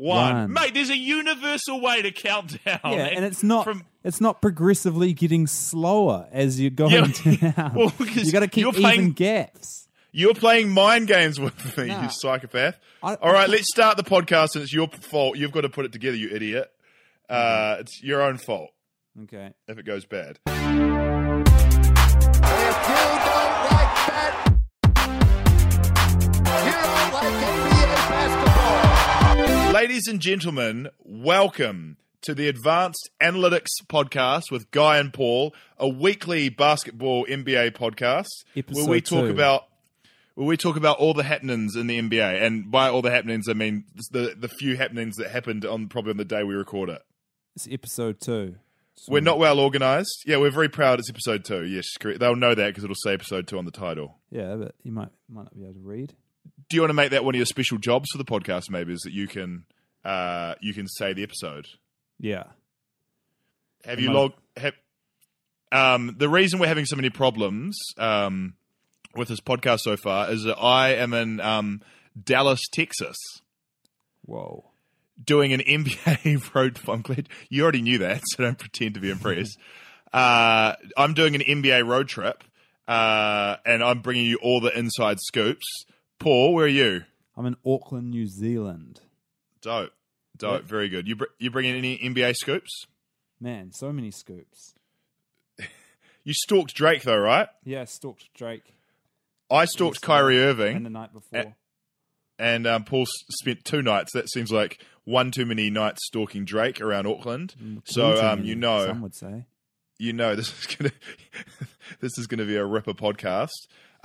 One. One. Mate, there's a universal way to count down. Yeah, and it's not From, it's not progressively getting slower as you're going Yeah. down. Well, you got to keep you're even playing- gaps. you're playing mind games with me, Nah. you psychopath. I- All right, let's start the podcast, and it's your fault. You've got to put it together, you idiot. Uh, it's your own fault Okay. if it goes bad. Ladies and gentlemen, welcome to the Advanced Analytics Podcast with Guy and Paul, a weekly basketball NBA podcast where we talk two. about where we talk about all the happenings in the NBA, and by all the happenings, I mean the the few happenings that happened on probably on the day we record it. It's episode two. So- We're not well organized. Yeah, we're very proud. It's episode two. Yes, correct. They'll know that because it'll say episode two on the title. Yeah, but you might might not be able to read. Do you want to make that one of your special jobs for the podcast? Maybe is that you can uh, you can say the episode. Yeah. Have Am you I- logged? Have, um, the reason we're having so many problems um, with this podcast so far is that I am in um, Dallas, Texas, Whoa. doing an NBA road. I'm glad you already knew that, so don't pretend to be impressed. uh, I'm doing an NBA road trip, uh, and I'm bringing you all the inside scoops. Paul, where are you? I'm in Auckland, New Zealand. Dope, dope, very good. You br- you bringing any NBA scoops? Man, so many scoops. You stalked Drake though, right? Yeah, I stalked Drake. I stalked yesterday Kyrie And Irving. the night before. and um, Paul s- spent two nights. That seems like one too many nights stalking Drake around Auckland. So um, you know, Some would say. you know, this is gonna this is gonna be a ripper podcast.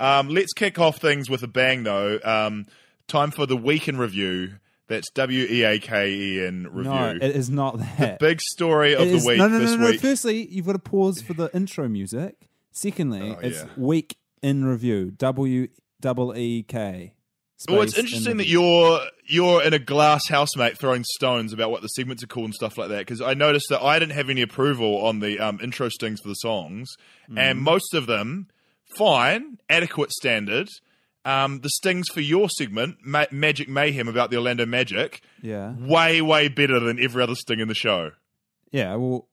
Um, let's kick off things with a bang, though. Um, time for the week in review. That's W E A K E N review. No, it is not that. The Big story of It the is- week no, no, this no, no. week. Firstly, you've got to pause for the intro music. Secondly, Oh, it's yeah. week in review. W double E K. Well, it's space in interesting that you're you're in a glass house, mate, throwing stones about what the segments are called and stuff like that. Because I noticed that I didn't have any approval on the um, intro stings for the songs, Mm. and most of them fine, adequate standard. Um, the stings for your segment, Ma- Magic Mayhem about the Orlando Magic, Yeah, way way better than every other sting in the show. yeah. Well,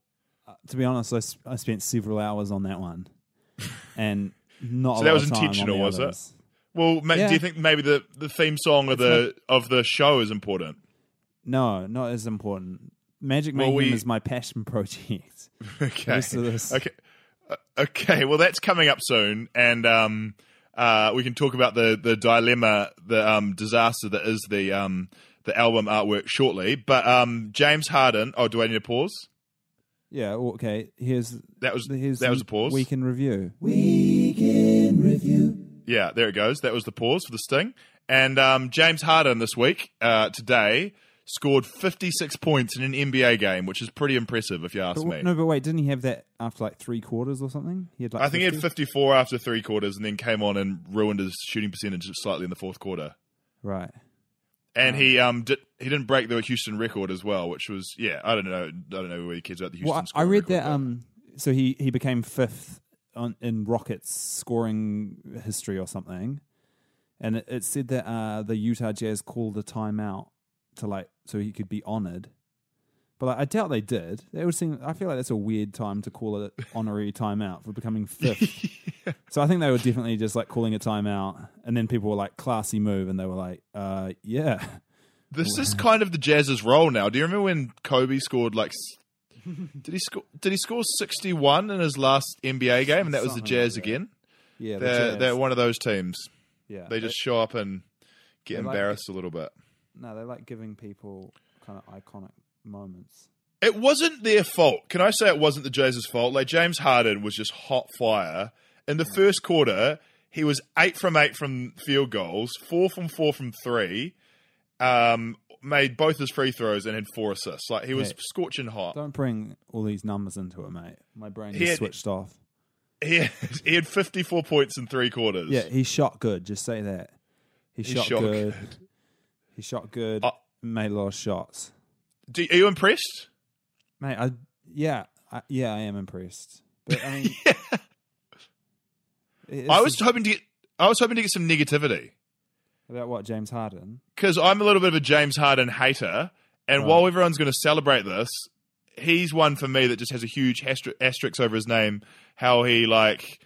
uh, to be honest, I I spent several hours on that one, and not. So a that lot was of time intentional, was it? Well, ma- Yeah. do you think maybe the, the theme song of the of the show is important? No, not as important. Magic Well, Mayhem we- is my passion project. Okay. rest of this- Okay. Uh, Okay. Well, that's coming up soon, and um, uh, we can talk about the the dilemma, the um, disaster that is the um, the album artwork shortly. But um, James Harden. Oh, do I need a pause? Yeah. Okay. Here's That was here's that was the a pause. Week in review. Week in review. Yeah, there it goes. That was the pause for the sting. And um, James Harden this week, uh, today, scored 56 points in an NBA game, which is pretty impressive if you ask But, me. no, but wait, didn't he have that after like three quarters or something? He had like I think he had 54 after three quarters, and then came on and ruined his shooting percentage slightly in the fourth quarter. Right. And he um did, he didn't break the Houston record as well, which was yeah I don't know I don't know where he cares about the Houston. Well, I, read that. Um, so he he became fifth on in Rockets scoring history or something, and it, it said that uh, the Utah Jazz called a timeout to like so he could be honored. But like, I doubt they did. They would seem. I feel like that's a weird time to call it honorary timeout for becoming fifth. So I think they were definitely just like calling a timeout, and then people were like, "Classy move," and they were like, "Uh, yeah." this is kind of the Jazz's role now. Do you remember when Kobe scored like? Did he score? Did he score sixty one in his last NBA game, and that was the like Jazz again? Yeah, the They're Jazz. they're one of those teams. yeah, They just show up and get They like embarrassed a little bit. No, they like giving people kind of iconic moments. It wasn't their fault. Can I say it wasn't the Jays' fault? Like James Harden was just hot fire. In the first quarter, He was eight from eight from field goals, four from four from three. Um, made both his free throws and had four assists. Like he was Yeah. scorching hot. Don't bring all these numbers into it, mate. My brain is switched off. He had, he had 54 points in three quarters. Yeah, he shot good. Just say that. He, He shot, shot good. good. He shot good. Uh, made a lot of shots, Do, are you impressed? mate. I yeah, I, yeah, I am impressed. But I mean, it's I was hoping to get. I was hoping to get some negativity about what James Harden. because I'm a little bit of a James Harden hater, and Right. while everyone's going to celebrate this, he's one for me that just has a huge asterisk over his name. How he like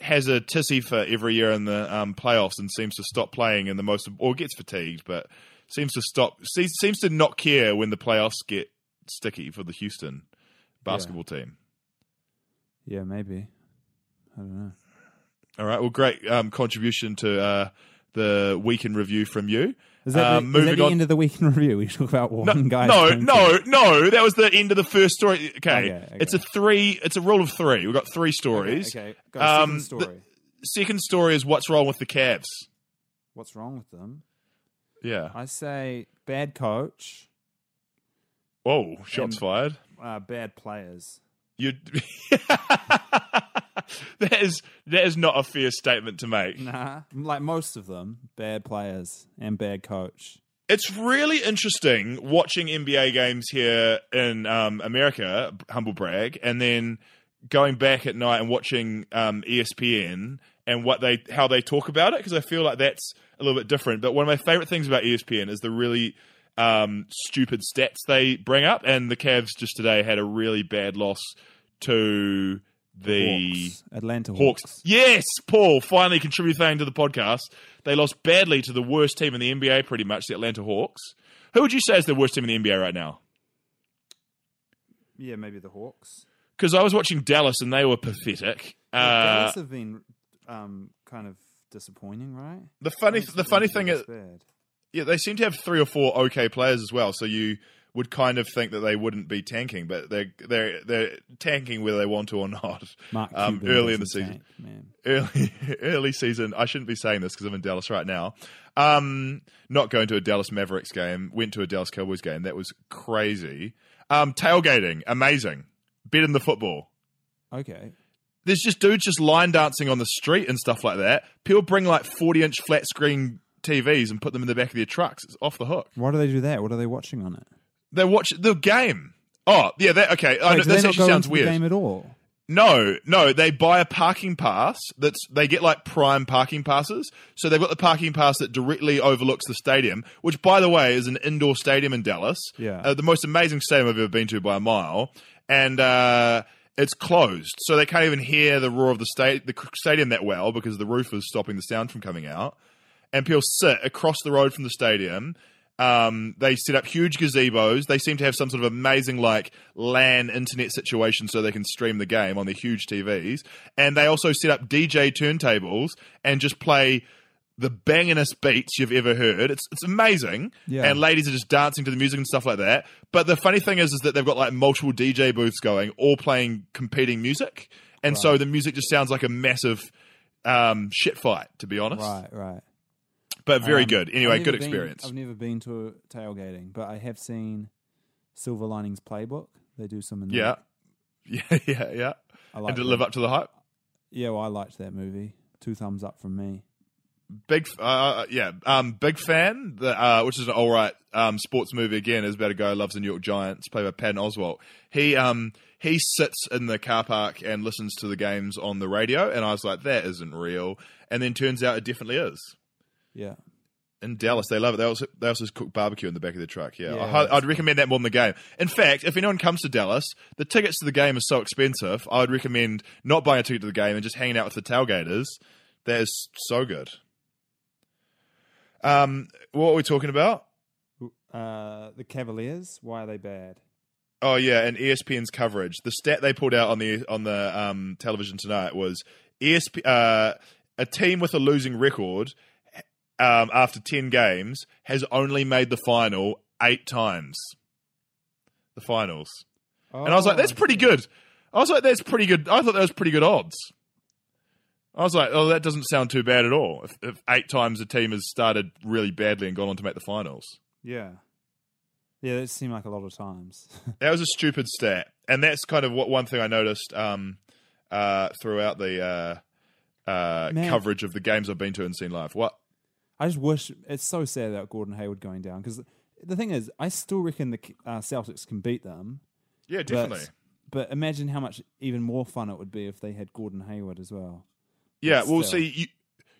has a tissy for every year in the um, playoffs and seems to stop playing in the most or gets fatigued, but seems to stop se- seems to not care when the playoffs get sticky for the Houston basketball team. Yeah, maybe. I don't know. All right, well, great um, contribution to uh, the week in review from you. Is that, Um, the, is that the on- end of the week in review? We talk about one No, guy. no, no, no. That was the end of the first story. Okay, Okay, okay. it's a three. It's a rule of three. We've got three stories. Okay, okay. Go, Um, second story. Second story is what's wrong with the Cavs. What's wrong with them? Yeah. I say bad coach, Whoa, shots And- fired. uh, bad players. You. that is that is not a fair statement to make. Nah, like most of them, bad players and bad coach. It's really interesting watching NBA games here in um, America, humble brag, and then going back at night and watching um, ESPN and what they how they talk about it because I feel like that's a little bit different. But one of my favorite things about ESPN is the really um, stupid stats they bring up, and the Cavs just today had a really bad loss to the Hawks. Atlanta Hawks. Hawks. Yes, Paul finally contributing to the podcast. They lost badly to the worst team in the NBA, pretty much, the Atlanta Hawks. Who would you say is the worst team in the NBA right now? Yeah, maybe the Hawks. Because I was watching Dallas and they were pathetic. Well, Uh, Dallas have been um, kind of disappointing, right? the funny, the funny thing is, bad. yeah, they seem to have three or four okay players as well. So you would kind of think that they wouldn't be tanking, but they're they're they're tanking whether they want to or not. Mark um, early in the season. tank, early early season. I shouldn't be saying this because I'm in Dallas right now. Um, not going to a Dallas Mavericks game. Went to a Dallas Cowboys game. That was crazy. Um, tailgating, amazing. Bet in the football. Okay, There's just dudes just line dancing on the street and stuff like that. People bring like 40 inch flat screen TVs and put them in the back of their trucks. It's off the hook. why do they do that? What are they watching on it? They watch the game. Oh yeah, that okay. I Wait, know, do they this not actually sounds weird. The game at all? No, no, they buy a parking pass that's they get like prime parking passes. So they've got the parking pass that directly overlooks the stadium, which by the way is an indoor stadium in Dallas. Yeah. Uh, the most amazing stadium I've ever been to by a mile. And uh it's closed, so they can't even hear the roar of the sta- the stadium that well because the roof is stopping the sound from coming out. And people sit across the road from the stadium. Um, they set up huge gazebos. They seem to have some sort of amazing like LAN internet situation so they can stream the game on their huge TVs. And they also set up DJ turntables and just play the bangingest beats you've ever heard. It's it's amazing. Yeah. And ladies are just dancing to the music and stuff like that. But the funny thing is is that they've got like multiple DJ booths going, all playing competing music. And so the music just sounds like a massive um, shit fight, to be honest. Right, right. But very Um, good. Anyway, good been- experience. I've never been to a tailgating, but I have seen Silver Linings Playbook. They do some in there. Yeah. Yeah, yeah, yeah. I like and to that. live up to the hype. Yeah, well, I liked that movie. Two thumbs up from me. Big, uh, yeah, um, big fan. The, uh, which is an all right um, sports movie. Again, is about a guy who loves the New York Giants, played by Patton Oswalt. He um, he sits in the car park and listens to the games on the radio, and I was like, that isn't real. And then turns out it definitely is. Yeah. In Dallas, they love it. They also they also cook barbecue in the back of their truck. Yeah, Yeah, I, i'd recommend that more than the game. In fact, if anyone comes to Dallas, the tickets to the game are so expensive. I would recommend not buying a ticket to the game and just hanging out with the tailgaters. That is so good. Um, what are we talking about? Uh, the Cavaliers, why are they bad? Oh yeah, and ESPN's coverage. The stat they pulled out on the on the um, television tonight was ESP uh, a team with a losing record um, after ten games has only made the final eight times. The finals, and I was like, Oh, that's pretty good. I was like, that's pretty good. I thought that was pretty good odds. I was like, oh, that doesn't sound too bad at all. If, if eight times a team has started really badly and gone on to make the finals, Yeah. Yeah, that seemed like a lot of times. that was a stupid stat, and that's kind of what one thing I noticed um, uh, throughout the uh, uh, Man. coverage of the games I've been to and seen live. What? I just wish it's so sad about Gordon Hayward going down because the thing is, I still reckon the uh, Celtics can beat them. Yeah, but- definitely. But, imagine how much even more fun it would be if they had Gordon Hayward as well. Yeah, well, still. see, you,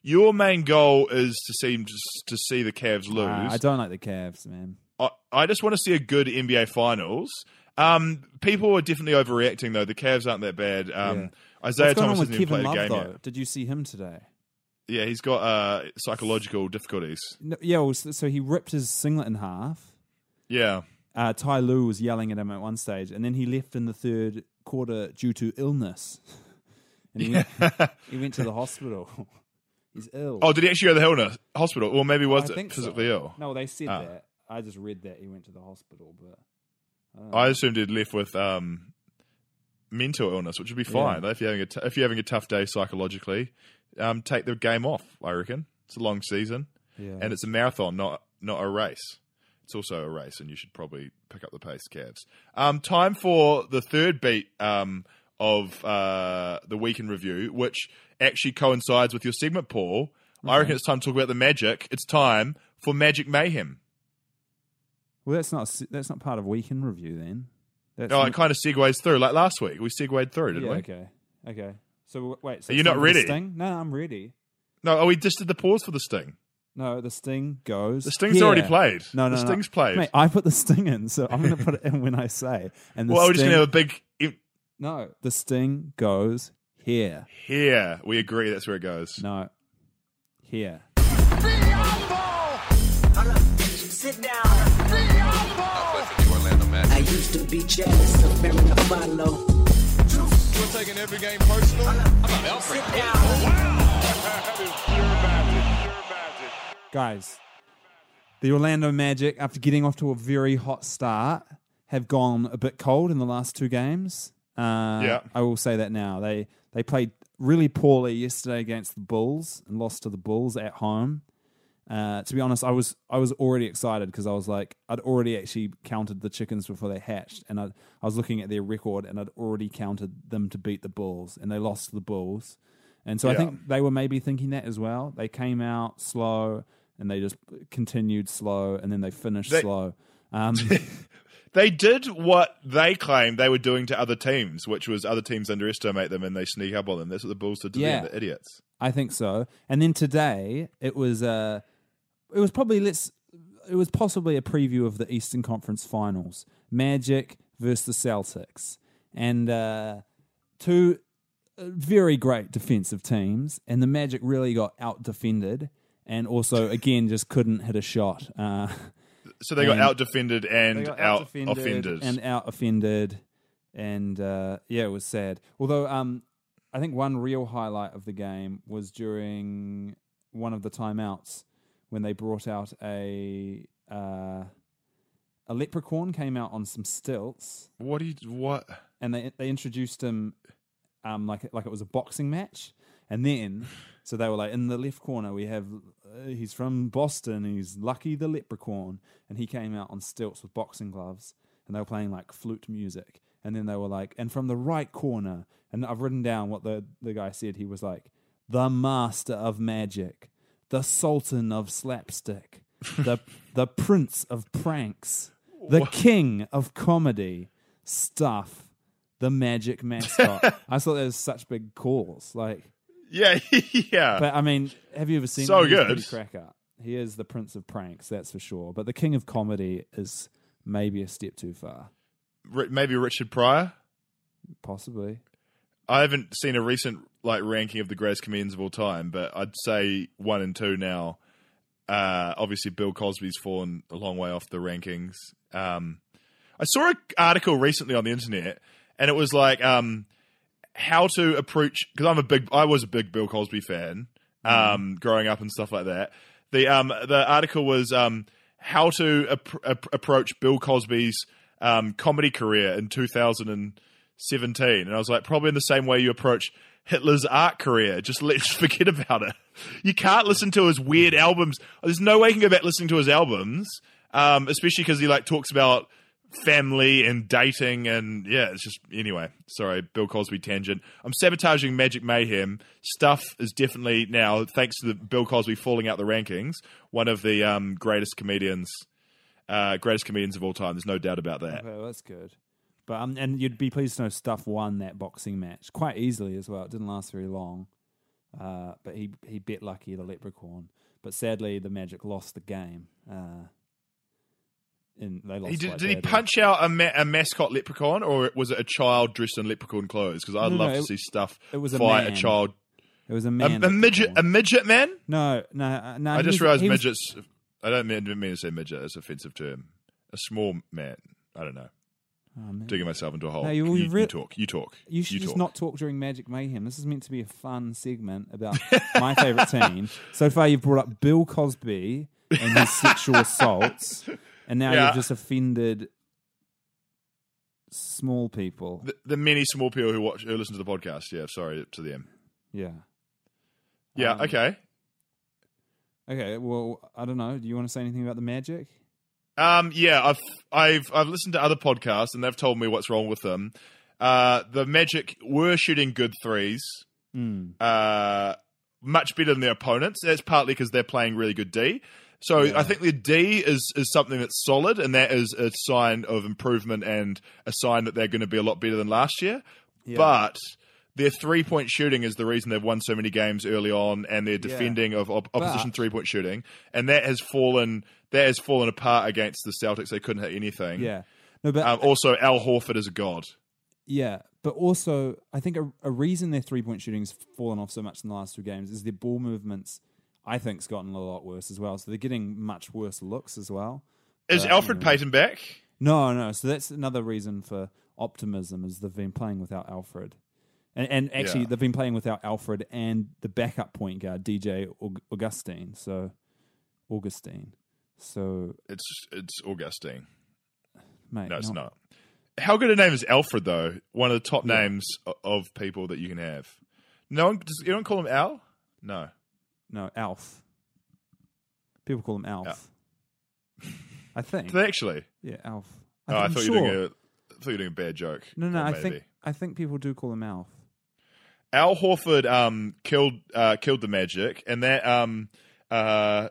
your main goal is to see to see the Cavs lose. I don't like the Cavs, man. I, I just want to see a good NBA Finals. Um, people are definitely overreacting though. The Cavs aren't that bad. Um, Yeah. Isaiah What's going Thomas on with hasn't even played Love a game though? yet. Did you see him today? Yeah, he's got uh, psychological difficulties. No, yeah, well, so so he ripped his singlet in half. Yeah, Uh, Ty Lue was yelling at him at one stage, and then he left in the third quarter due to illness. and he, went, he went to the hospital. He's ill. Oh, did he actually go to the hospital? Or maybe was I it think so. physically ill? No, they said Ah. that. I just read that he went to the hospital, but I don't I assumed he'd left with um, mental illness, which would be fine. Yeah. If you're having a t- if you're having a tough day psychologically, um, take the game off. I reckon it's a long season, yeah. and it's a marathon, not not a race. It's also a race, and you should probably pick up the pace, Cavs. Um, time for the third beat um, of uh, the week in review, which actually coincides with your segment, Paul. I reckon it's time to talk about the Magic. It's time for Magic Mayhem. well, that's not that's not part of weekend review then. That's Oh, it kind of segues through, like last week. We segued through, didn't yeah, we? okay, okay. So wait, so Are you not ready? Sting? No, I'm ready. No, oh, we just did the pause for the Sting. No, the sting goes. The Sting's already played. No, no, the no. Sting's played. Mate, I put the sting in, so I'm going to put it in when I say. And the well, we're just gonna have a big. Im- no, the sting goes here. Here, we agree. That's where it goes. No, here. Sit down. the I used to be jealous of Mary Follow. You're taking every game personal? How about Alfred? Sit down. Guys, the Orlando Magic, after getting off to a very hot start, have gone a bit cold in the last two games. Uh, Yeah. I will say that now. They they played really poorly yesterday against the Bulls and lost to the Bulls at home. Uh, to be honest, I was I was already excited because I was like I'd already actually counted the chickens before they hatched, and I I was looking at their record and I'd already counted them to beat the Bulls, and they lost to the Bulls, and so I think they were maybe thinking that as well. They came out slow and they just continued slow, and then they finished They- slow. Um, They did what they claimed they were doing to other teams, which was other teams underestimate them and they sneak up on them. That's what the Bulls did to Yeah. them, the idiots. I think so. And then today it was uh it was probably let's it was possibly a preview of the Eastern Conference Finals. Magic versus the Celtics. And uh two uh, very great defensive teams and the Magic really got out defended and also again just couldn't hit a shot. Uh So they got out defended and out offended and out offended, and uh, yeah, it was sad. Although, um, I think one real highlight of the game was during one of the timeouts when they brought out a uh, a leprechaun came out on some stilts, what do you what? and they they introduced him um, like like it was a boxing match, and then so they were like in the left corner we have he's from Boston, he's Lucky the Leprechaun, and he came out on stilts with boxing gloves, and they were playing like flute music, and then they were like, and from the right corner, and I've written down what the the guy said. He was like the master of magic, the sultan of slapstick, the the prince of pranks, the king of comedy, stuff, the magic mascot. I thought that was such big calls. Like, Yeah, yeah. but I mean, have you ever seen? So him? Good. cracker. He is the prince of pranks, that's for sure. But the king of comedy is maybe a step too far, Ri- Maybe Richard Pryor. possibly. I haven't seen a recent like ranking of the greatest comedians of all time, but I'd say one and two now. Uh, obviously, Bill Cosby's fallen a long way off the rankings. Um, I saw an article recently on the internet, and it was like um, how to approach because I'm a big, I was a big Bill Cosby fan um, growing up and stuff like that. The um, the article was um, how to ap- ap- approach Bill Cosby's um, comedy career in 2017, and 17. And I was like, probably in the same way you approach Hitler's art career. Just let's forget about it. You can't listen to his weird albums. There's no way you can go back listening to his albums, um, especially because he like talks about family and dating and yeah, it's just anyway. Sorry, Bill Cosby tangent. I'm sabotaging Magic Mayhem. Stuff is definitely now, thanks to the Bill Cosby falling out the rankings, one of the um, greatest comedians, uh, greatest comedians of all time. There's no doubt about that. Okay, that's good. But um, and you'd be pleased to know Stuff won that boxing match quite easily as well. It didn't last very long, uh, but he he bet lucky the leprechaun. But sadly, the Magic lost the game. Uh, and they lost. He did, quite did he punch out a, ma- a mascot leprechaun, or was it a child dressed in leprechaun clothes? Because I'd No, love no, to it- see stuff it was a fight a, man. child, It was a a, man. a midget, a midget man. no, no, uh, no. I just realized he was- midgets. I don't mean, didn't mean to say midget. It's an offensive term. A small man. I don't know. Oh. Digging myself into a hole. No, you, you- you you talk. You talk. You should just talk. not talk during Magic Mayhem. This is meant to be a fun segment about my favorite team. So far, you've brought up Bill Cosby and his sexual assaults, and now Yeah. you've just offended small people. The, the many small people who watch, who listen to the podcast. Yeah, sorry to them. Yeah. Yeah. Um, okay. Okay. Well, I don't know. Do you want to say anything about the Magic? Um, yeah, I've I've I've listened to other podcasts and they've told me what's wrong with them. Uh, the Magic were shooting good threes, Mm. uh, much better than their opponents. That's partly because they're playing really good D. So Yeah. I think the D is is something that's solid, and that is a sign of improvement and a sign that they're going to be a lot better than last year. Yeah. But their three point shooting is the reason they've won so many games early on, and their defending of op- opposition three point shooting, and that has fallen that has fallen apart against the Celtics. They couldn't hit anything. Yeah. No, but Um, also, Al Horford is a god. Yeah, but also I think a, a reason their three point shooting's fallen off so much in the last two games is their ball movements. I think's gotten a lot worse as well. So they're getting much worse looks as well. Is But, Alfred anyway. Payton back? No, no. So that's another reason for optimism is they've been playing without Alfred, and and actually Yeah. they've been playing without Alfred and the backup point guard DJ Augustine. So Augustine. So It's it's Augustine. mate, No, it's not- not. How good a name is Alfred though? One of the top Yeah. names of people that you can have. No one, does, you don't call him Al? No. No, Alf. People call him Alf. I think. Do they actually? Yeah, Alf. oh, I thought sure. you were doing a, I thought you were doing a bad joke. No, no, I maybe. think I think people do call him Alf. Al Horford um, killed uh, killed the Magic, and that um, uh,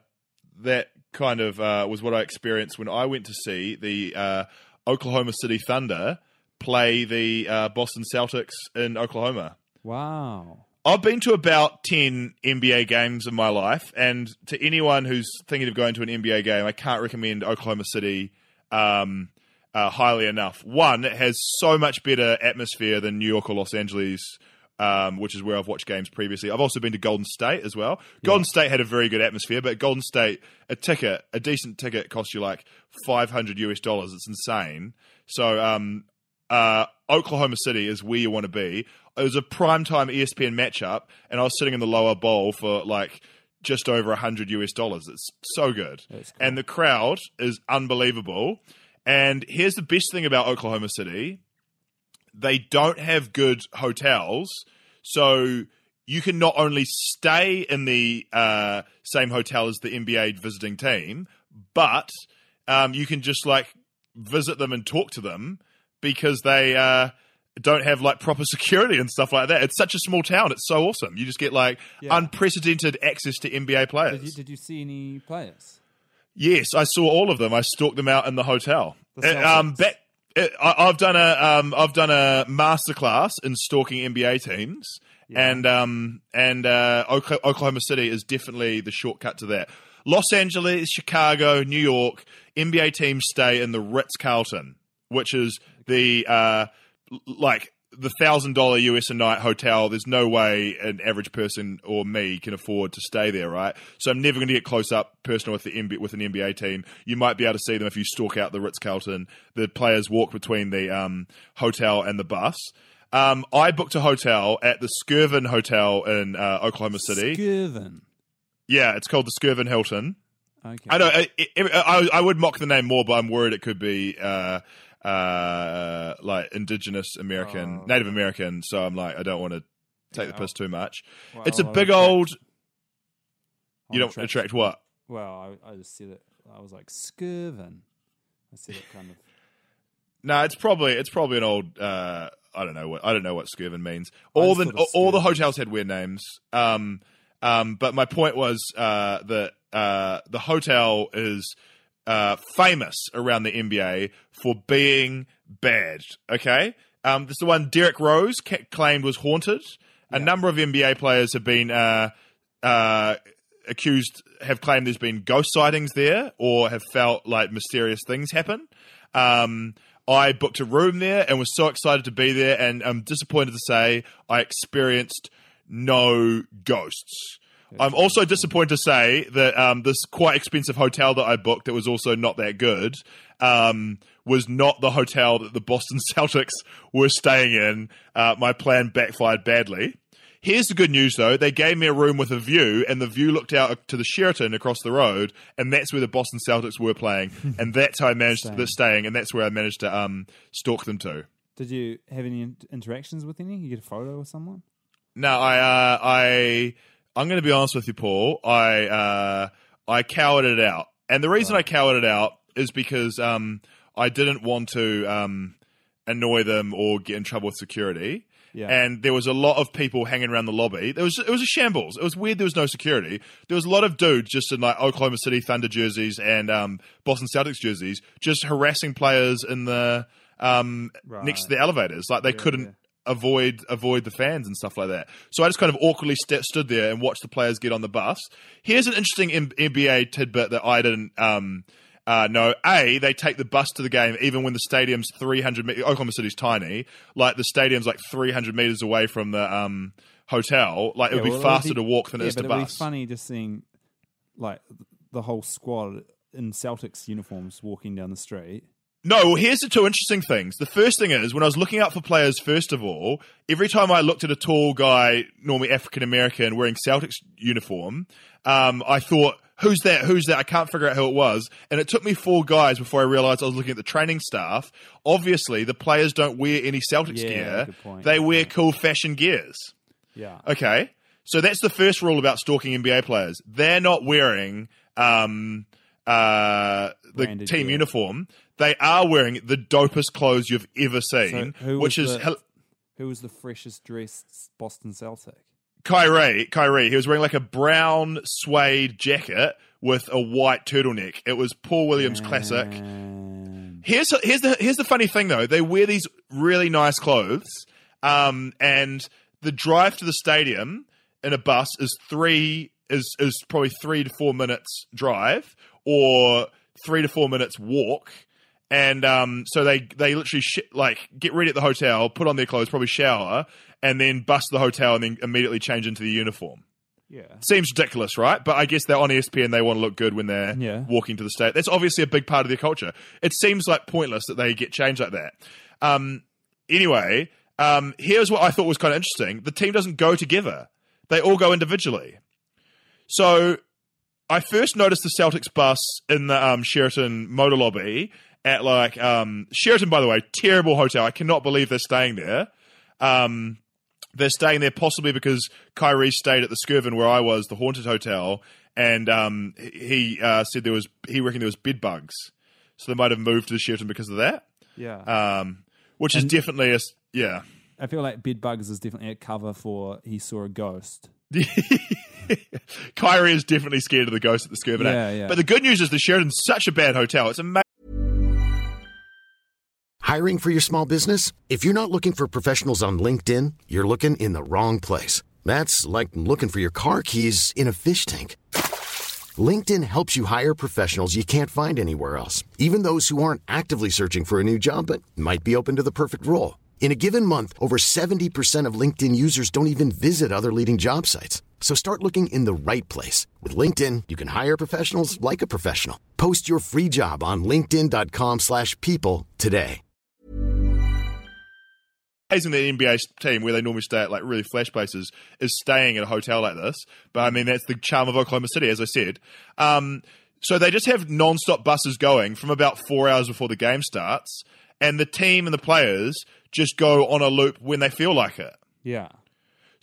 that kind of uh, was what I experienced when I went to see the uh, Oklahoma City Thunder play the uh, Boston Celtics in Oklahoma. Wow. I've been to about 10 NBA games in my life, and to anyone who's thinking of going to an NBA game, I can't recommend Oklahoma City um, uh, highly enough. One, it has so much better atmosphere than New York or Los Angeles, um, which is where I've watched games previously. I've also been to Golden State as well. Golden State had a very good atmosphere, but Golden State, a ticket, a decent ticket costs you like 500 US dollars. It's insane. So, um, uh, Oklahoma City is where you want to be. It was a primetime ESPN matchup, and I was sitting in the lower bowl for like just over a hundred US dollars. It's so good, cool. and the crowd is unbelievable. And here's the best thing about Oklahoma City: they don't have good hotels, so you can not only stay in the uh, same hotel as the NBA visiting team, but um, you can just like visit them and talk to them because they uh, don't have like proper security and stuff like that. It's such a small town. It's so awesome. You just get like Yeah. unprecedented access to NBA players. Did you, did you see any players? Yes, I saw all of them. I stalked them out in the hotel. The Uh, um, back, uh, I, I've done a um, I've done a masterclass in stalking NBA teams, and um, and uh, Oklahoma City is definitely the shortcut to that. Los Angeles, Chicago, New York, NBA teams stay in the Ritz Carlton, which is the uh, like the thousand dollar US a night hotel. There's no way an average person or me can afford to stay there, right? So I'm never going to get close up personal with the with an NBA team. You might be able to see them if you stalk out the Ritz Carlton. The players walk between the um, hotel and the bus. Um, I booked a hotel at the Skirvin Hotel in uh, Oklahoma City. Skirvin. yeah, it's called the Skirvin Hilton. Okay. I know. I, I, I, I would mock the name more, but I'm worried it could be uh, uh, like indigenous American, Native American. So I'm like, I don't want to take the piss too much. Well, it's a I'll big attract- old. You don't attract what? Well, I, I just said it. I was like skirvin. I said it kind of. No, it's probably it's probably an old. Uh, I don't know what I don't know what Skirvin means. All the it all the hotels had weird names. Um, um, but my point was uh, that uh, the hotel is uh, famous around the NBA for being bad. Okay, um, this is the one Derrick Rose ca- claimed was haunted. A number of NBA players have been uh, uh, accused, have claimed there's been ghost sightings there, or have felt like mysterious things happen. Um, I booked a room there and was so excited to be there, and I'm disappointed to say I experienced no ghosts. I'm also disappointed to say that um, this quite expensive hotel that I booked that was also not that good um, was not the hotel that the Boston Celtics were staying in. Uh, my plan backfired badly. Here's the good news, though. They gave me a room with a view, and the view looked out to the Sheraton across the road, and that's where the Boston Celtics were playing, and that's how I managed Staying. to staying, and that's where I managed to um, stalk them to. Did you have any interactions with any? You get a photo with someone? No, I, uh, I, I'm going to be honest with you, Paul. I, uh, I cowered it out, and the reason I cowered it out is because um, I didn't want to um, annoy them or get in trouble with security. Yeah. And there was a lot of people hanging around the lobby. There was it was a shambles. It was weird. There was no security. There was a lot of dudes just in like Oklahoma City Thunder jerseys and um, Boston Celtics jerseys, just harassing players in the um, next to the elevators. Like they couldn't avoid avoid the fans and stuff like that. So I just kind of awkwardly st- stood there and watched the players get on the bus. Here's an interesting M- NBA tidbit that I didn't um, uh, know. A, they take the bus to the game even when the stadium's 300. Me- Oklahoma City's tiny. Like the stadium's like 300 meters away from the um, hotel. Like it would Yeah, be well, faster it'd be- to walk than yeah, it is to it'd bus. be funny just seeing like the whole squad in Celtics uniforms walking down the street. No, well, here's the two interesting things. The first thing is when I was looking out for players, first of all, every time I looked at a tall guy, normally African American, wearing Celtics uniform, um, I thought, who's that? Who's that? I can't figure out who it was. And it took me four guys before I realized I was looking at the training staff. Obviously, the players don't wear any Celtics Yeah, gear. point, They wear point. cool fashion gears. Yeah. Okay. So that's the first rule about stalking NBA players. They're not wearing um, uh, the Branded team gear. uniform. They are wearing the dopest clothes you've ever seen, who which was is the- hel- Who was the freshest dressed Boston Celtic? Kyrie. Kyrie. He was wearing like a brown suede jacket with a white turtleneck. It was Paul Williams classic. Here's here's the here's the funny thing though. They wear these really nice clothes, um, and the drive to the stadium in a bus is three is is probably three to four minutes drive or three to four minutes walk. And um, so they they literally sh- like get ready at the hotel, put on their clothes, probably shower, and then bust the hotel, and then immediately change into the uniform. yeah. Seems ridiculous, right? But I guess they're on ESPN. They want to look good when they're Yeah. walking to the state. That's obviously a big part of their culture. It seems like pointless that they get changed like that. Um, anyway, um, here's what I thought was kind of interesting: the team doesn't go together; they all go individually. So, I first noticed the Celtics bus in the um, Sheraton motor lobby at like um, Sheraton. By the way, terrible hotel. I cannot believe they're staying there. Um, they're staying there possibly because Kyrie stayed at the Skirvin where I was, the haunted hotel, and um, he uh, said there was he reckoned there was bed bugs, so they might have moved to the Sheraton because of that. Yeah. Um, which is definitely a yeah. I feel like Bed Bugs is definitely a cover for he saw a ghost. Kyrie is definitely scared of the ghost at the Skirvin. Yeah, yeah. But the good news is the Sheraton's such a bad hotel. It's amazing. Hiring for your small business? If you're not looking for professionals on LinkedIn, you're looking in the wrong place. That's like looking for your car keys in a fish tank. LinkedIn helps you hire professionals you can't find anywhere else, even those who aren't actively searching for a new job but might be open to the perfect role. In a given month, over 70% of LinkedIn users don't even visit other leading job sites. So start looking in the right place. With LinkedIn, you can hire professionals like a professional. Post your free job on linkedin.com slash people today. amazing that the NBA team, where they normally stay at like really flash places, is staying at a hotel like this. But I mean, that's the charm of Oklahoma City, as I said. Um, so they just have non-stop buses going from about four hours before the game starts, and the team and the players just go on a loop when they feel like it. Yeah.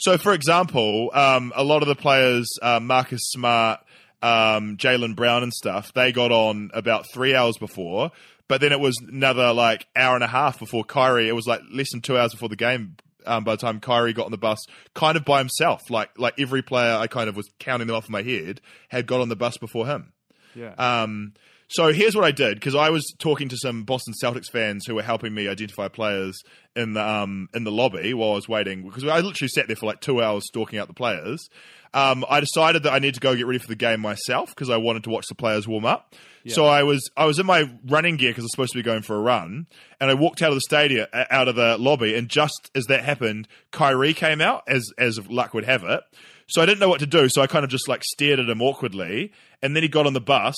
So, for example, um, a lot of the players, uh, Marcus Smart, um, Jaylen Brown, and stuff, they got on about three hours before, but then it was another like hour and a half before Kyrie. It was like less than two hours before the game. Um, by the time Kyrie got on the bus, kind of by himself, like like every player, I kind of was counting them off in my head, had got on the bus before him. Yeah. Um, so here's what I did because I was talking to some Boston Celtics fans who were helping me identify players in the um, in the lobby while I was waiting because I literally sat there for like two hours stalking out the players. Um, I decided that I need to go get ready for the game myself because I wanted to watch the players warm up. So I was I was in my running gear because I was supposed to be going for a run, and I walked out of the stadium, out of the lobby, and just as that happened, Kyrie came out as as luck would have it. So I didn't know what to do, so I kind of just like stared at him awkwardly, and then he got on the bus,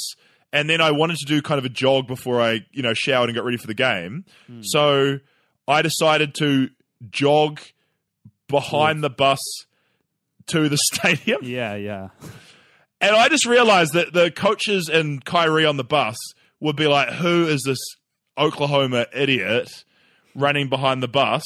and then I wanted to do kind of a jog before I you know showered and got ready for the game. Hmm. So I decided to jog behind the bus to the stadium. Yeah, yeah. And I just realized that the coaches and Kyrie on the bus would be like, who is this Oklahoma idiot running behind the bus?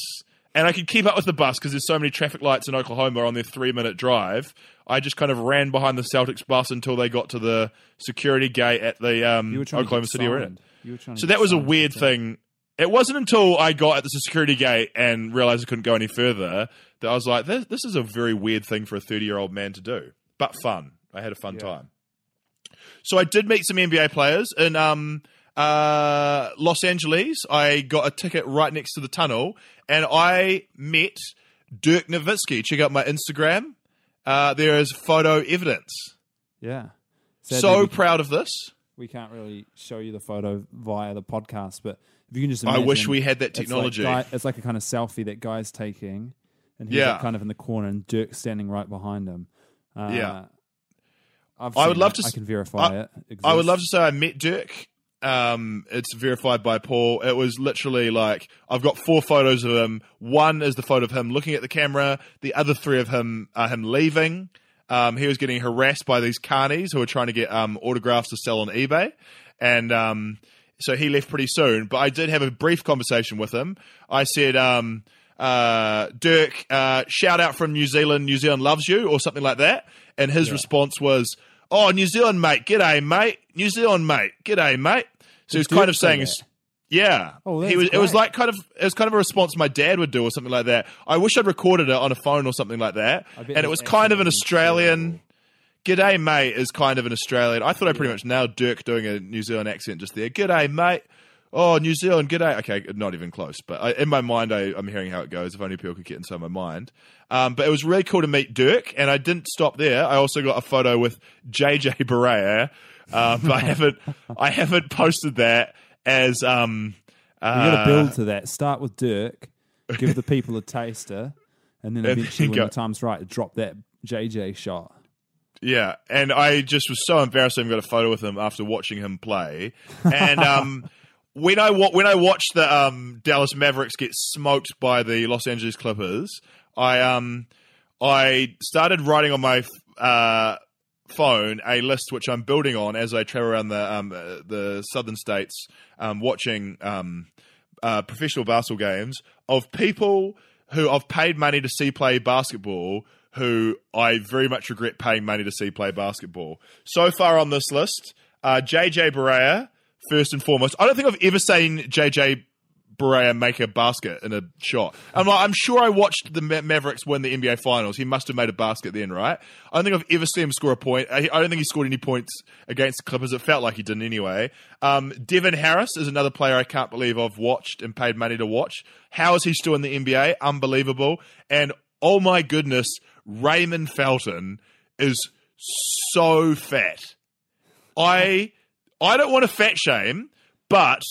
And I could keep up with the bus because there's so many traffic lights in Oklahoma on their three minute drive. I just kind of ran behind the Celtics bus until they got to the security gate at the um, Oklahoma City Arena. signed. You were trying to So that was a weird thing. It wasn't until I got at the security gate and realized I couldn't go any further that I was like, this, this is a very weird thing for a 30 year old man to do, but fun. I had a fun time. So I did meet some NBA players in um, uh, Los Angeles. I got a ticket right next to the tunnel and I met Dirk Nowitzki. Check out my Instagram. Uh, there is photo evidence. Yeah. Sadly, so proud of this. we can't really show you the photo via the podcast, but if you can just I wish we had that it's like technology. guy- It's like, a kind of selfie that guy's taking, and he's Yeah. like kind of in the corner, and Dirk's standing right behind him. Uh, Yeah. I've I would love it. to I can verify I- it. I would love to say I met Dirk. Um, it's verified by Paul. It was literally like I've got four photos of him. One is the photo of him looking at the camera. The other three of him are him leaving. Um, he was getting harassed by these carnies who were trying to get um, autographs to sell on eBay, and um, so he left pretty soon. But I did have a brief conversation with him. I said, um, uh, "Dirk, uh, shout out from New Zealand. New Zealand loves you," or something like that. And his response was, "Oh, New Zealand, mate, g'day, mate. New Zealand, mate, g'day, mate." So he's Did kind of saying, that? "Yeah." Oh, he was. It was like kind of. It was kind of a response my dad would do, or something like that. I wish I'd recorded it on a phone or something like that. And it was kind of an Australian. G'day, mate, is kind of an Australian. I thought I pretty much nailed Dirk doing a New Zealand accent just there. G'day, mate. Oh, New Zealand, g'day. Okay, not even close. But I, in my mind, I, I'm hearing how it goes. If only people could get inside my mind. Um, but it was really cool to meet Dirk, and I didn't stop there. I also got a photo with JJ Barea. Um, but I haven't, I haven't posted that as um, You got to uh, build to that. Start with Dirk, give the people a taster, and then And eventually, then when the time's right, drop that JJ shot. Yeah, and I just was so embarrassed I even got a photo with him after watching him play. And um, when I when I watched the um, Dallas Mavericks get smoked by the Los Angeles Clippers, I um I started writing on my uh, phone a list which I'm building on as I travel around the um, uh, the southern states, um, watching um, uh, professional basketball games of people who I've paid money to see play basketball who I very much regret paying money to see play basketball. So far on this list, uh, JJ Barea, first and foremost. I don't think I've ever seen JJ Barea make a basket in a shot. I'm like, I'm sure I watched the Ma- Mavericks win the NBA Finals. He must have made a basket then, right? I don't think I've ever seen him score a point. I, I don't think he scored any points against the Clippers. It felt like he didn't anyway. Um, Devin Harris is another player I can't believe I've watched and paid money to watch. How is he still in the NBA? Unbelievable. And oh my goodness, Raymond Felton is so fat. I I don't want to fat shame, but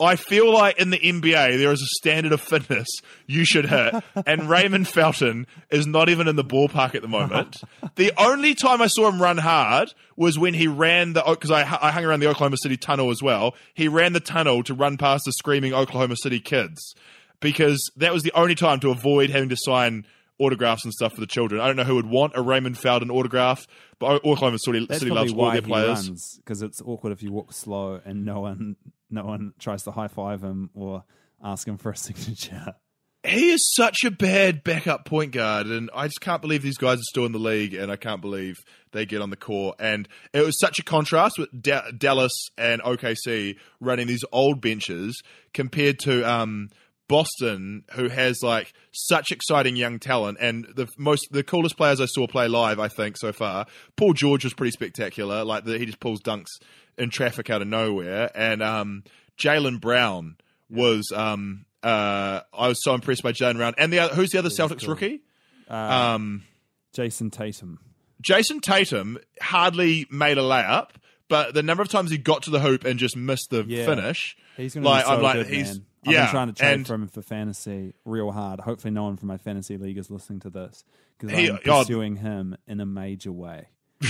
I feel like in the NBA there is a standard of fitness you should hit, and Raymond Felton is not even in the ballpark at the moment. the only time I saw him run hard was when he ran the because I, I hung around the Oklahoma City tunnel as well. He ran the tunnel to run past the screaming Oklahoma City kids because that was the only time to avoid having to sign autographs and stuff for the children. I don't know who would want a Raymond Felton autograph, but Oklahoma City, That's City loves all their players. because it's awkward if you walk slow and no one no one tries to high five him or ask him for a signature. he is such a bad backup point guard, and I just can't believe these guys are still in the league, and I can't believe they get on the court. And it was such a contrast with Da- Dallas and OKC running these old benches compared to um, Boston, who has like such exciting young talent, and the most the coolest players I saw play live, I think so far. Paul George was pretty spectacular. Like the, he just pulls dunks in traffic out of nowhere, and um, Jaylen Brown was. Um, uh, I was so impressed by Jaylen Brown, and the other, who's the other Celtics rookie? um, Jayson Tatum. Jayson Tatum hardly made a layup, but the number of times he got to the hoop and just missed the Yeah. finish, He's going to like be so I'm like good, he's man. I've yeah, been trying to trade and for him for fantasy real hard. Hopefully, no one from my fantasy league is listening to this because I'm pursuing him in a major way.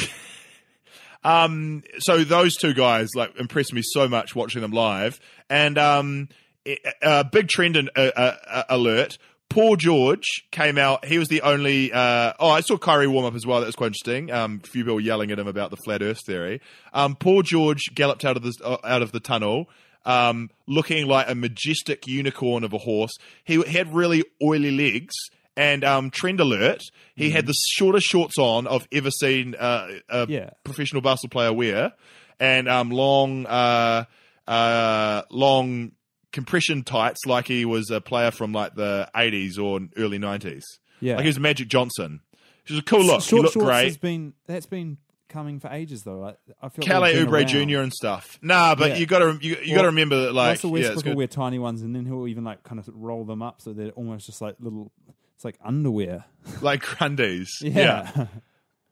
Um, so those two guys like impressed me so much watching them live, and um, a uh, big trend in, uh, uh, alert. Paul George came out. He was the only. Uh, oh, I saw Kyrie warm up as well. That was quite interesting. Um, a few people yelling at him about the flat Earth theory. Um, Paul George galloped out of the uh, out of the tunnel, um, looking like a majestic unicorn of a horse. He, he had really oily legs. And um, trend alert, he had the shortest shorts on I've ever seen uh, a Yeah. professional basketball player wear, and um, long, uh, uh, long compression tights, like he was a player from like the '80s or early '90s. Yeah. like he was Magic Johnson. Which was a cool look. Short he looked shorts great. has been that's been coming for ages though. Like, I feel Kelly like Oubre. Jr. and stuff. Nah, but Yeah. you got to you, you got to remember that like Russell yeah, Westbrook will good. wear tiny ones, and then he'll even like kind of roll them up so they're almost just like little. It's like underwear. like Grundies. Yeah.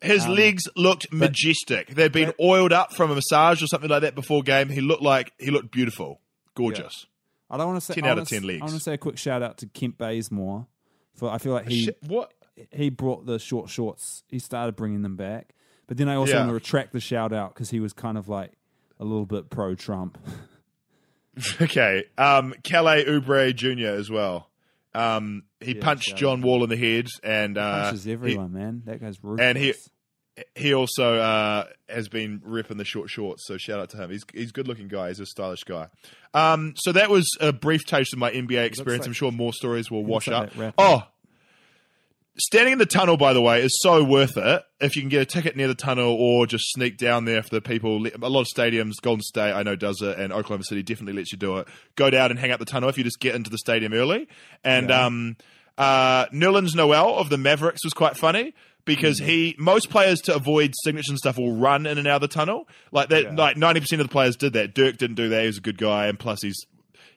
His um, legs looked majestic. They'd been oiled up from a massage or something like that before game. He looked like he looked beautiful, gorgeous. I don't want to say 10 out of 10 s- leagues. I want to say a quick shout out to Kent Bazemore. For I feel like he Shit, what? he brought the short shorts. He started bringing them back, but then I also Yeah. want to retract the shout out because he was kind of like a little bit pro Trump. Okay. Um, Kelly Oubre Jr. as well. Um, he Yeah, punched John Wall in the head, and uh, Punches everyone, man. That guy's ruthless. and he- he, also uh, has been ripping the short shorts. So shout out to him. He's he's a good looking guy. He's a stylish guy. Um, so that was a brief taste of my NBA experience. like- I'm sure more stories will wash like up. Oh. Standing in the tunnel, by the way, is so worth it. If you can get a ticket near the tunnel or just sneak down there for the people, a lot of stadiums, Golden State, I know does it, and Oklahoma City definitely lets you do it. Go down and hang out the tunnel if you just get into the stadium early. And um, uh, Nerlens Noel of the Mavericks was quite funny because he most players to avoid signature and stuff will run in and out of the tunnel. Like that, like ninety percent of the players did that. Dirk didn't do that. He was a good guy, and plus he's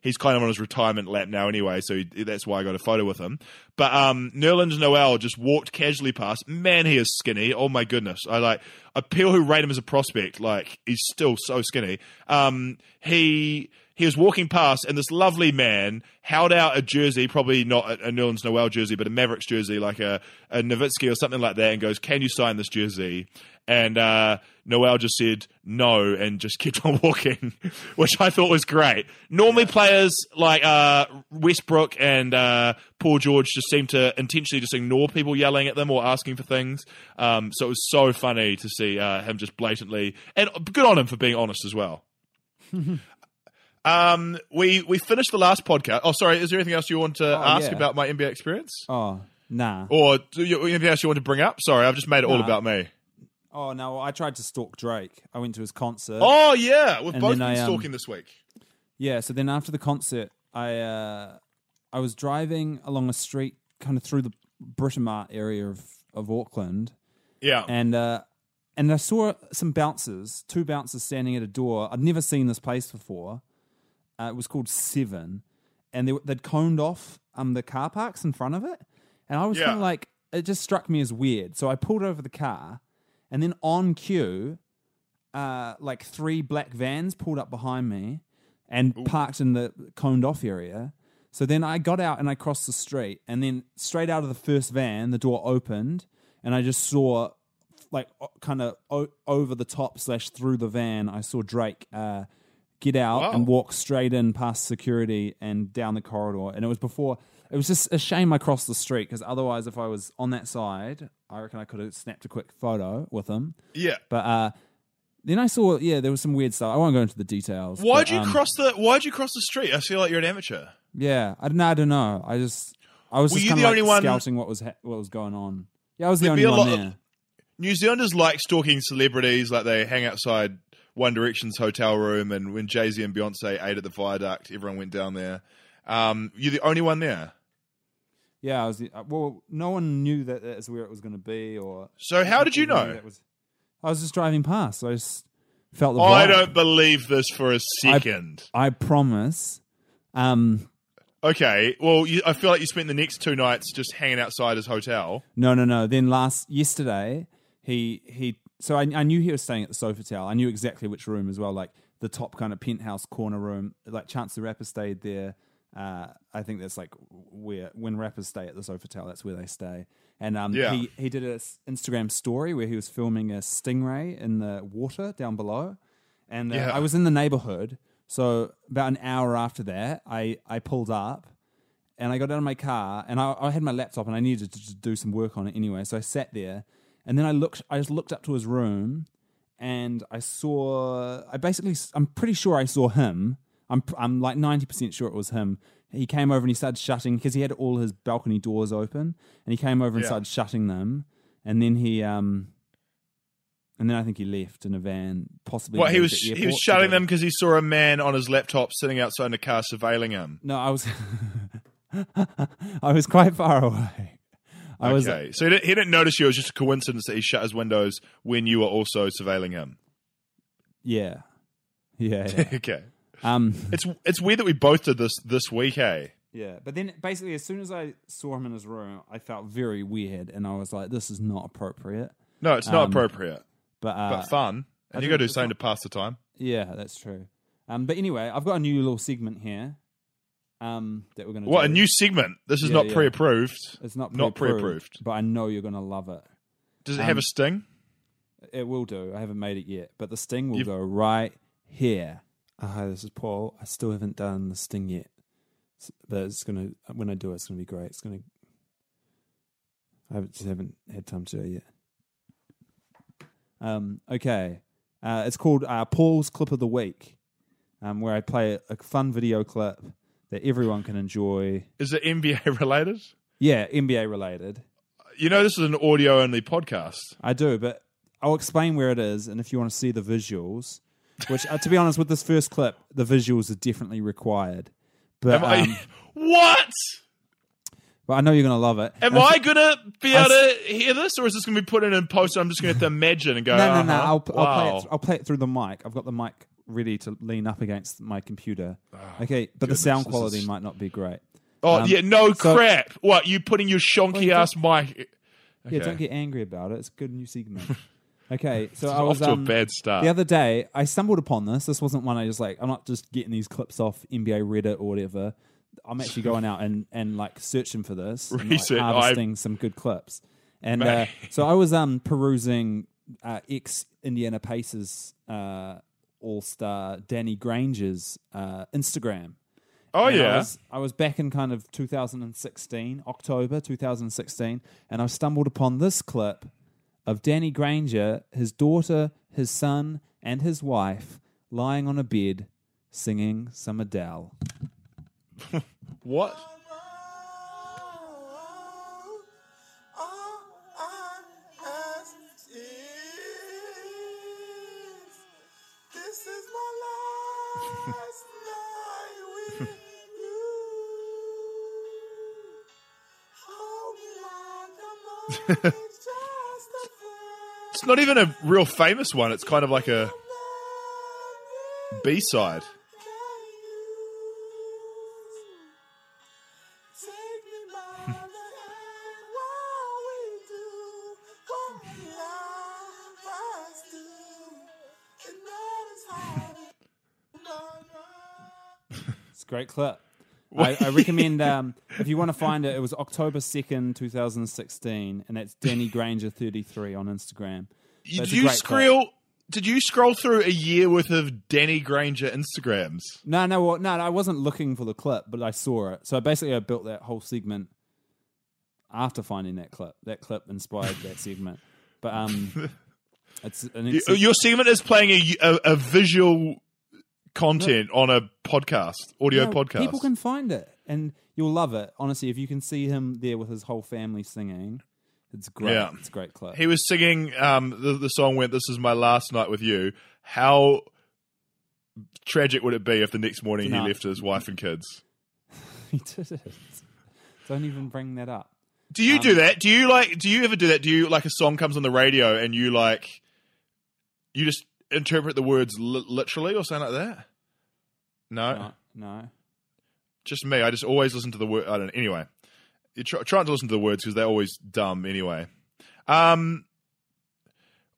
he's kind of on his retirement lap now anyway, so he, that's why I got a photo with him. But um, Nerlens Noel just walked casually past. Man, he is skinny. Oh my goodness! I like people who rate him as a prospect, like he's still so skinny. Um, he he was walking past, and this lovely man held out a jersey, probably not a, a Nerlens Noel jersey, but a Mavericks jersey, like a, a Nowitzki or something like that, and goes, "Can you sign this jersey?" And uh, Noel just said no and just kept on walking, which I thought was great. Normally, players like uh, Westbrook and uh, Paul George just seem to intentionally just ignore people yelling at them or asking for things. Um, so it was so funny to see uh, him just blatantly, and good on him for being honest as well. um, we we finished the last podcast. Oh, sorry. Is there anything else you want to ask yeah. about my NBA experience, oh nah. or do you, anything else you want to bring up? Sorry, I've just made it all about me. Oh no, I tried to stalk Drake. I went to his concert. Oh yeah, we've both been I, um, stalking this week. Yeah, so then after the concert, I uh, I was driving along a street kind of through the Britomart area of, of Auckland, Yeah, and uh, and I saw some bouncers, two bouncers standing at a door. I'd never seen this place before. Uh, it was called Seven, and they, they'd coned off um the car parks in front of it, and I was Yeah. kind of like, it just struck me as weird. So I pulled over the car, and then on cue, uh, like three black vans pulled up behind me and parked in the coned off area. So then I got out and I crossed the street, and then straight out of the first van, the door opened, and I just saw, like, kind of o- over the top slash through the van, I saw Drake uh, get out Wow. and walk straight in past security and down the corridor. And it was before. It was just a shame I crossed the street because otherwise, if I was on that side, I reckon I could have snapped a quick photo with him. yeah. But uh, then I saw, yeah, there was some weird stuff. I won't go into the details. Why'd but, you um, cross the Why'd you cross the street? I feel like you're an amateur. Yeah, I don't know. I don't know. I just, I was Were just kind the of only like one- scouting what was ha- what was going on. Yeah, I was the There'd be only one lot of- there. New Zealanders like stalking celebrities, like they hang outside One Direction's hotel room, and when Jay Z and Beyonce ate at the viaduct, everyone went down there. Um, you're the only one there. Yeah, I was. The, uh, well, no one knew that that's where it was going to be, or So how did you know? was- I was just driving past. So I just felt the. I don't believe this for a second. I promise. Um, okay, well, you, I feel like you spent the next two nights just hanging outside his hotel. No, no, no. Then last yesterday, he he. So I, I knew he was staying at the Sofitel. I knew exactly which room as well, like the top kind of penthouse corner room. Like Chance the Rapper stayed there. Uh, I think that's like where when rappers stay at the Sofitel, that's where they stay. And um, Yeah. he he did an Instagram story where he was filming a stingray in the water down below, and uh, Yeah. I was in the neighborhood. So about an hour after that, I I pulled up and I got out of my car and I, I had my laptop and I needed to do some work on it anyway. So I sat there and then I looked. I just looked up to his room and I saw. I basically. I'm pretty sure I saw him. I'm I'm like ninety percent sure it was him. He came over and he started shutting because he had all his balcony doors open and he came over and Yeah. started shutting them and then he um. And then I think he left in a van, possibly. Well, he was he was shutting them because he saw a man on his laptop sitting outside in a car surveilling him. No, I was. I was quite far away. I was. okay, so he didn't, he didn't notice you. It was just a coincidence that he shut his windows when you were also surveilling him. Yeah. Yeah. yeah. okay, um. it's it's weird that we both did this this week, hey? Yeah. But then, basically, as soon as I saw him in his room, I felt very weird, and I was like, "This is not appropriate." No, it's not Um, appropriate, But, uh, but fun, I and you think got to do something not- to pass the time. yeah, that's true. Um. But anyway, I've got a new little segment here. Um. That we're gonna. What do. a new segment! This is Yeah, not yeah. pre-approved. It's not not pre-approved, pre-approved. but I know you're gonna love it. Does it Um, have a sting? It will do. I haven't made it yet, but the sting will You've- go right here. Uh, hi, this is Paul. I still haven't done the sting yet, but it's gonna. When I do it, it's gonna be great. It's gonna. I haven't- just haven't had time to do it yet. Um. Okay. Uh, it's called uh, Paul's Clip of the Week, um, where I play a fun video clip that everyone can enjoy. Is it NBA related? Yeah, NBA related. You know, this is an audio-only podcast. I do, but I'll explain where it is, and if you want to see the visuals, which, uh, to be honest, with this first clip, the visuals are definitely required. But, Am I, um, what? but I know you're going to love it. Am And I gonna be I able to hear this, or is this gonna be put in in post? I'm just gonna have to imagine and go. No, no, no. uh-huh, I'll, I'll, play wow. it, I'll play it through the mic. I've got the mic ready to lean up against my computer. okay, but goodness, the sound quality is- might not be great. Oh Um, yeah, no so- crap. What you putting your shonky you ass mic? Yeah, don't get angry about it. It's a good new segment. okay, so I off was to a um, bad start. The other day, I stumbled upon this. This wasn't one I just like. I'm not just getting these clips off NBA Reddit or whatever. I'm actually going out and, and like searching for this, and, like, harvesting some good clips. And uh, so I was um perusing uh, ex Indiana Pacers uh, All Star Danny Granger's uh, Instagram. oh And I yeah. was, I was back in kind of 2016, October 2016, and I stumbled upon this clip of Danny Granger, his daughter, his son, and his wife lying on a bed singing some Adele. What? It's not even a real famous one. It's kind of like a B side. It's great clip. I, I recommend um, if you want to find it. It was October second, two thousand sixteen, and that's Danny Granger thirty three on Instagram. Did you clip. scroll? Did you scroll through a year worth of Danny Granger Instagrams? No, no, well, no, no, I wasn't looking for the clip, but I saw it. So basically, I built that whole segment after finding that clip. That clip inspired that segment. But um, It's an ex- Your segment is playing a, a, a visual content on a podcast, audio podcast. People can find it, and you'll love it. Honestly, if you can see him there with his whole family singing, it's great. Yeah. It's a great clip. he was singing um, the, the song went this is my last night with you how tragic would it be if the next morning No. he left his wife and kids he did it. Don't even bring that up. do you Um, do that do you like do you ever do that do you like a song comes on the radio and you like you just interpret the words li- literally or something like that no, No, no. just me i just always listen to the word i don't anyway you try, try not to listen to the words because they're always dumb anyway um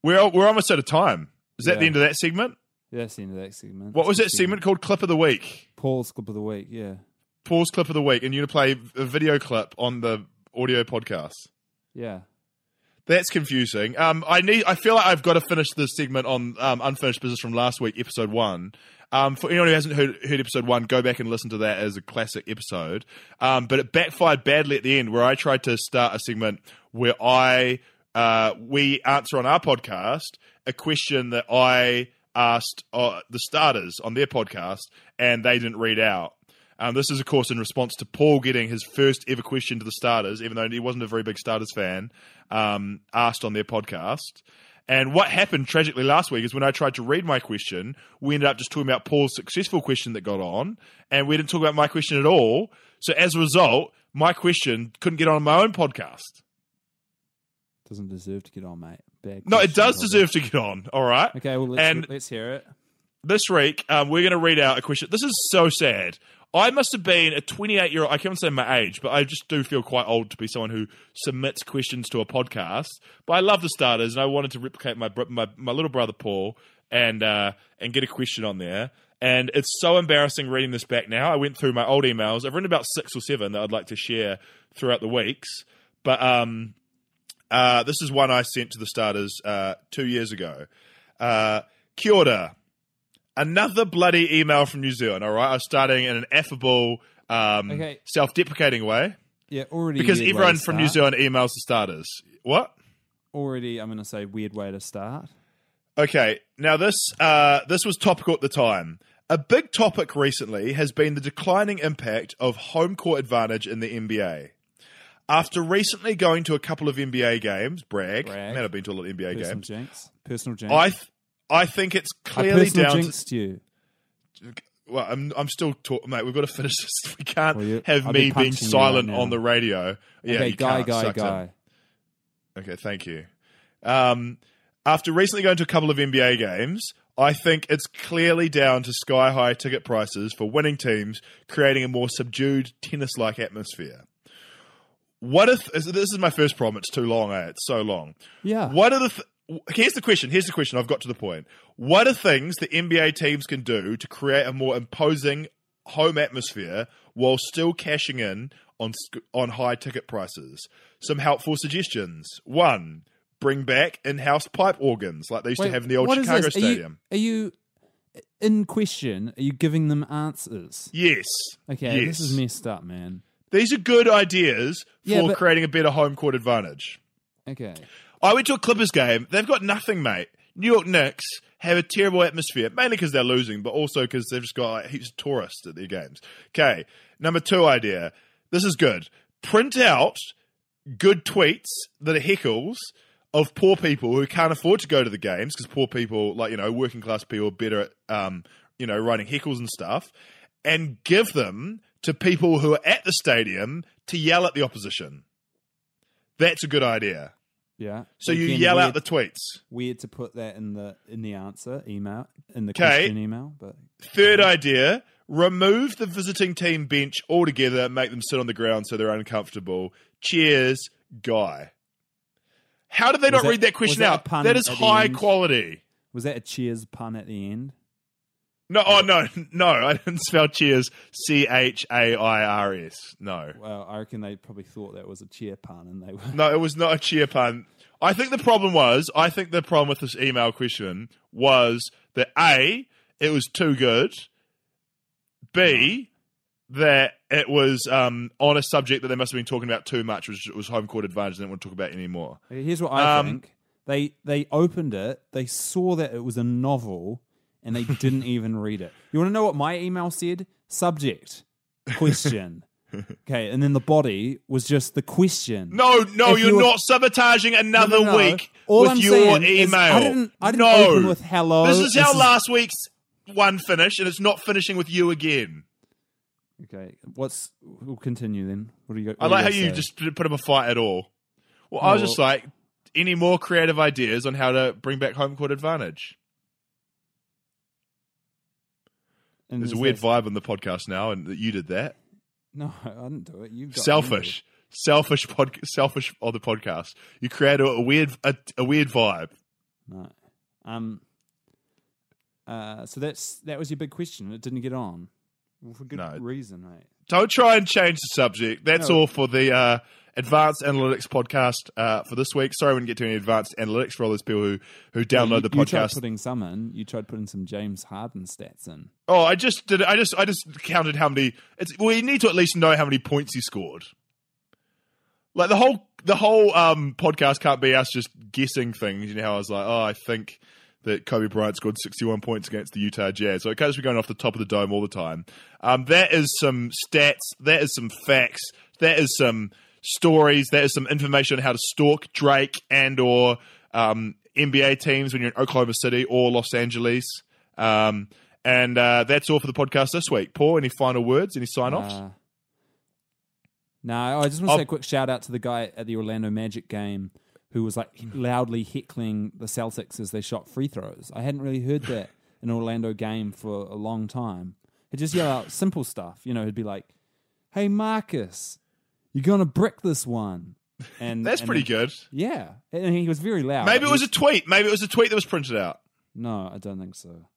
we're we're almost out of time is that the end of that segment Yeah, that's the end of that segment. What was That's that the segment called? Clip of the week. Paul's clip of the week. Yeah, Paul's clip of the week, and you're to play a video clip on the audio podcast. yeah. That's confusing. Um, I need. I feel like I've got to finish this segment on um, unfinished business from last week, episode one. Um, for anyone who hasn't heard, heard episode one, go back and listen to that as a classic episode. Um, but it backfired badly at the end, where I tried to start a segment where I uh, we answer on our podcast a question that I asked uh, the starters on their podcast, and they didn't read out. Um, this is, of course, in response to Paul getting his first ever question to the starters, even though he wasn't a very big starters fan, um, asked on their podcast. And what happened tragically last week is when I tried to read my question, we ended up just talking about Paul's successful question that got on, and we didn't talk about my question at all. So as a result, my question couldn't get on my own podcast. Doesn't deserve to get on, mate. Bad No, it does deserve to get on. All right. Okay, well let's And- let's hear it. this week, um, we're going to read out a question. This is so sad. I must have been a 28 year old. I can't say my age, but I just do feel quite old to be someone who submits questions to a podcast. But I love the starters, and I wanted to replicate my my, my little brother Paul and uh, and get a question on there. And it's so embarrassing reading this back now. I went through my old emails. I've written about six or seven that I'd like to share throughout the weeks. But um, uh, this is one I sent to the starters uh, two years ago. Uh, Kia ora. Another bloody email from New Zealand, all right? I was starting in an affable, um, Okay. self deprecating way Yeah, already because everyone from New. Zealand emails the starters. What? Already, I'm going to say weird way to start. Okay, now this uh, this was topical at the time. A big topic recently has been the declining impact of home court advantage in the NBA. After recently going to a couple of NBA games, brag, Brag. man, I've been to a lot of NBA Personal games. jinx. Personal jinx. I th- I think it's clearly down. To, you. well, I'm I'm still talking, mate. We've got to finish this. We can't Well, you- have I'll me be being silent right on the radio. Yeah, okay, guy, can't. guy, in. guy. Okay, thank you. Um, after recently going to a couple of NBA games, I think it's clearly down to sky high ticket prices for winning teams, creating a more subdued tennis like atmosphere. What if this is my first problem? It's too long. Eh? It's so long. Yeah. What are the th- here's the question. Here's the question. I've got to the point. What are things that NBA teams can do to create a more imposing home atmosphere while still cashing in on on high ticket prices? Some helpful suggestions. One, bring back in-house pipe organs like they used Wait, to have in the old Chicago this? Are you- Stadium. Are you, in question? Are you giving them answers? Yes. Okay, Yes. this is messed up, man. These are good ideas for Yeah, but- creating a better home court advantage. Okay. I went to a Clippers game. They've got nothing, mate. New York Knicks have a terrible atmosphere, mainly because they're losing, but also because they've just got like, heaps of tourists at their games. Okay, number two idea. This is good. Print out good tweets that are heckles of poor people who can't afford to go to the games because poor people, like you know, working class people, are better at um, you know writing heckles and stuff, and give them to people who are at the stadium to yell at the opposition. That's a good idea. Yeah. So you Again, yell weird, out the tweets. weird to put that in the in the answer email in the question email, but Third idea: remove the visiting team bench altogether. Make them sit on the ground so they're uncomfortable. Cheers, guy. How did they not that- read that question out? pun That is high quality. was that a cheers pun at the end? No, oh no, no, I didn't spell cheers. C H A I R S. No, Well, I reckon they probably thought that was a cheer pun, and they were. no, it was not a cheer pun. I think the problem was, I think the problem with this email question was that a, it was too good. B, that it was um, on a subject that they must have been talking about too much, which was home court advantage. They didn't want to talk about anymore. Here's what I Um, think: They they opened it, they saw that it was a novel, and they didn't even read it. You want to know what my email said? Subject question. okay, and then the body was just the question. No, no, If you're you were- not sabotaging another No, no, no. week All with I'm your saying email. is I didn't- I didn't no. open with hello. This is This how is- last week's one finished, and it's not finishing with you again. Okay, what's we'll continue then. What do you? Got? I like how you just put put up a fight at all. Well, I was No, just well- like, any more creative ideas on how to bring back home court advantage? There's a weird vibe on the podcast now, and that you did that. No, I didn't do it. You Selfish, selfish, pod, selfish on the podcast. You create a, a weird, a, a weird vibe. No. Um. Uh. So that's that was your big question. It didn't get on. Well, for good No. reason, mate. Don't try and change the subject. That's No. all for the uh, Advanced Analytics podcast uh, for this week. Sorry, we didn't get to any Advanced Analytics for all those people who, who download you, the You tried podcast. putting some in. You tried putting some James Harden stats in. Oh, I just did. I just I just counted how many. It's well, you need to at least know how many points he scored. Like the whole the whole um, podcast can't be us just guessing things. You know how I was like, oh, I think that Kobe Bryant scored sixty one points against the Utah Jazz. So it can't just be going off the top of the dome all the time. Um, that is some stats. That is some facts. That is some stories. There's some information on how to stalk Drake and or um, NBA teams when you're in Oklahoma City or Los Angeles. Um, and uh, that's all for the podcast this week. Paul, any final words? Any sign offs? Uh, no, I just want to I'll- say a quick shout out to the guy at the Orlando Magic game who was like loudly heckling the Celtics as they shot free throws. I hadn't really heard that in an Orlando game for a long time. He'd just yell out simple stuff, you know. He'd be like, "Hey Marcus, you're gonna brick this one," and that's and pretty good. Yeah, and he was very loud. Maybe it was a tweet. Maybe it was a tweet that was printed out. no. I don't think so.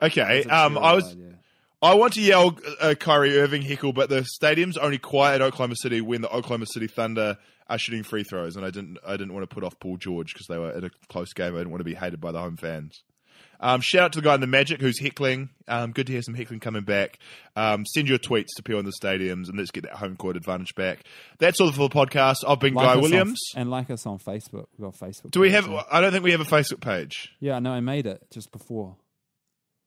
Okay. Um, I was. idea. I want to yell uh, Kyrie Irving heckle, but the stadium's only quiet at Oklahoma City when the Oklahoma City Thunder are shooting free throws, and I didn't. I didn't want to put off Paul George because they were at a close game. I didn't want to be hated by the home fans. Um, shout out to the guy in the Magic who's heckling. Um, good to hear some heckling coming back. Um, send your tweets to people in the stadiums, and let's get that home court advantage back. That's all for the podcast. I've been Like Guy us on- Williams. and like us on Facebook. We've got Facebook. Do we have? I don't think we have a Facebook page. Yeah, no, I made it just before.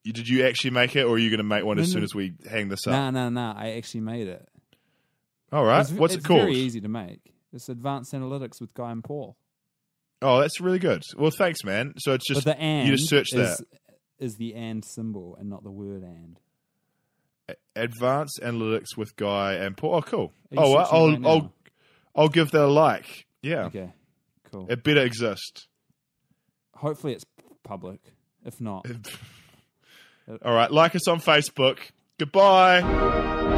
You- Did you actually make it, or are you going to make one as No, soon as we hang this up? No, no, no. I actually made it. All right. It's, What's it's it called? It's very easy to make. It's Advanced Analytics with Guy and Paul. Oh, that's really good. Well, thanks, man. So it's just but the and you just search is, that is the and symbol and not the word and. advanced analytics with Guy and Paul. Oh, cool. Oh, I'll right? I'll I'll give that a like. Yeah, Okay, cool. it better exist. Hopefully it's public. If not, All right, like us on Facebook. Goodbye.